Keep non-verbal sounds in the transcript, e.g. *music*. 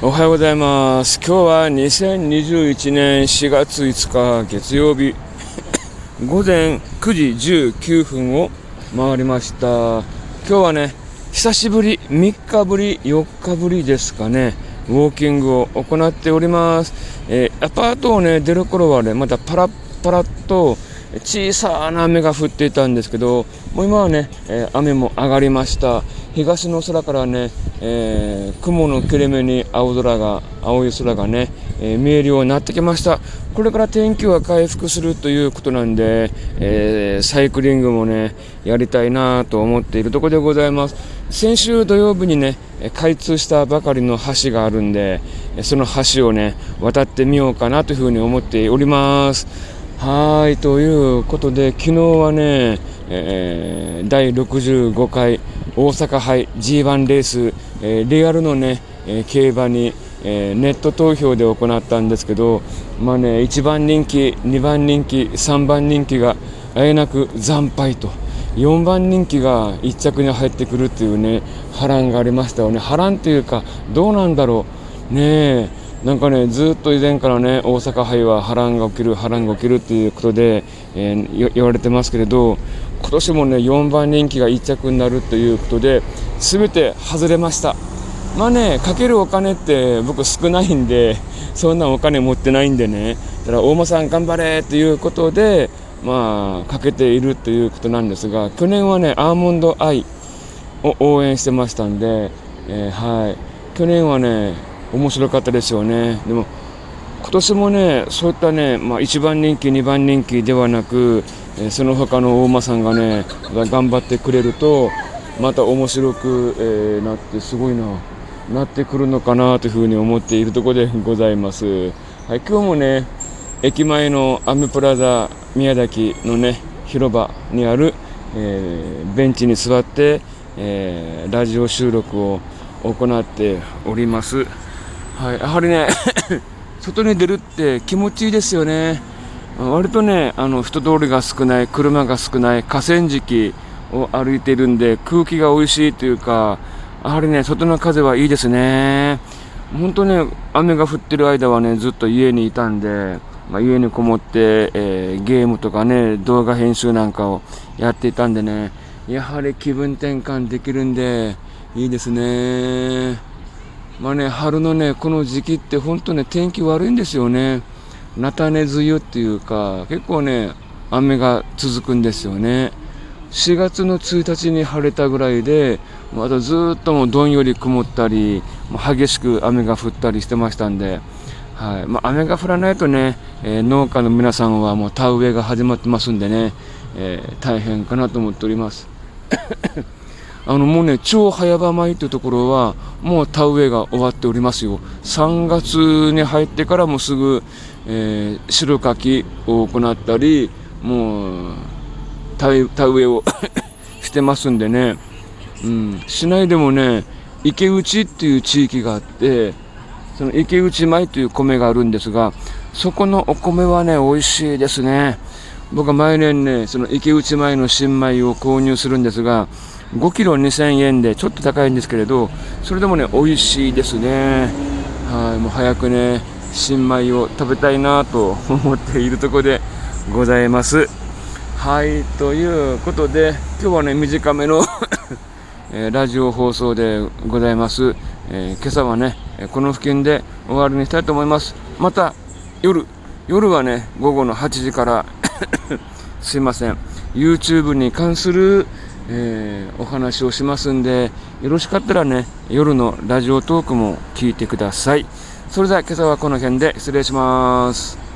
おはようございます。今日は2021年4月5日月曜日午前9時19分を回りました。今日はね、久しぶり、3日ぶり、4日ぶりですかね、ウォーキングを行っております。えーアパートをね、出る頃はね、またパラッパラッと小さな雨が降っていたんですけど、もう今はね、え雨も上がりました。東の空からね、えー雲の切れ目に青空が、青い空がね、えー見えるようになってきました。これから天気は回復するということなんで、えーサイクリングもね、やりたいなと思っているところでございます。先週土曜日にね、開通したばかりの橋があるんで、その橋をね、渡ってみようかなというふうに思っております。はい、ということで、昨日はね、えー第65回大阪杯 G1 レース、えーリアルのね、えー競馬に、えーネット投票で行ったんですけど、まあね、1番人気、2番人気、3番人気があえなく惨敗と。4番人気が1着に入ってくるっていうね波乱がありましたよね波乱というかどうなんだろうねえなんかねずっと以前からね大阪杯は波乱が起きる波乱が起きるっていうことで、えー言われてますけれど今年もね4番人気が1着になるということで全て外れました。まあねかけるお金って僕少ないんでそんなお金持ってないんでねだから大間さん頑張れということでまあかけているということなんですが去年はねアーモンドアイを応援してましたんで、えーはい。去年はね面白かったですよねでも今年もねそういったね、まあ、1番人気2番人気ではなく、えその他の大間さんがね頑張ってくれるとまた面白く、えーなってすごいななってくるのかなというふうに思っているところでございます、はい、今日もね駅前のアメプラザ宮崎のね広場にある、えーベンチに座って、えーラジオ収録を行っております。はい、やはりね *coughs* 外に出るって気持ちいいですよね。割とねあの人通りが少ない車が少ない河川敷を歩いているんで空気が美味しいというかやはりね外の風はいいですね。本当ね雨が降ってる間はねずっと家にいたんで、まあ、家にこもって、えーゲームとかね動画編集なんかをやっていたんでねやはり気分転換できるんでいいですねまあね春のねこの時期って本当ね天気悪いんですよね。菜種梅雨っていうか結構ね雨が続くんですよね。4月の1日に晴れたぐらいでまたずっともうどんより曇ったりもう激しく雨が降ったりしてましたんで、はい。まあ、雨が降らないとね、えー農家の皆さんはもう田植えが始まってますんでね、えー大変かなと思っております。あのもうね超早場米というところはもう田植えが終わっておりますよ。3月に入ってからもすぐ、えー白柿を行ったりもう田田植えを *coughs* してますんでね、うん、市内でもね池内っていう地域があってその池内米という米があるんですがそこのお米はね美味しいですね。僕は毎年ねその池内米の新米を購入するんですが5キロ2000円でちょっと高いんですけれどそれでもね美味しいですね。はいもう早くね新米を食べたいなと思っているところでございます。はいということで今日はね短めの *coughs* えラジオ放送でございます、えー今朝はねこの付近で終わりにしたいと思います。また夜夜はね午後の8時から *coughs* すいません。YouTube に関する、えーお話をしますんでよろしかったらね夜のラジオトークも聞いてください。それでは今朝はこの辺で失礼します。